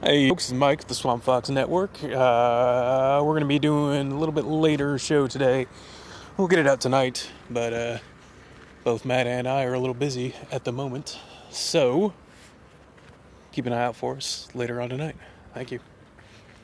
Hey, folks, It's Mike, the Swamp Fox Network. Uh, we're going to be doing a little bit later show today. We'll get it out tonight, but uh, both Matt and I are a little busy at the moment. So, keep an eye out for us later on tonight. Thank you.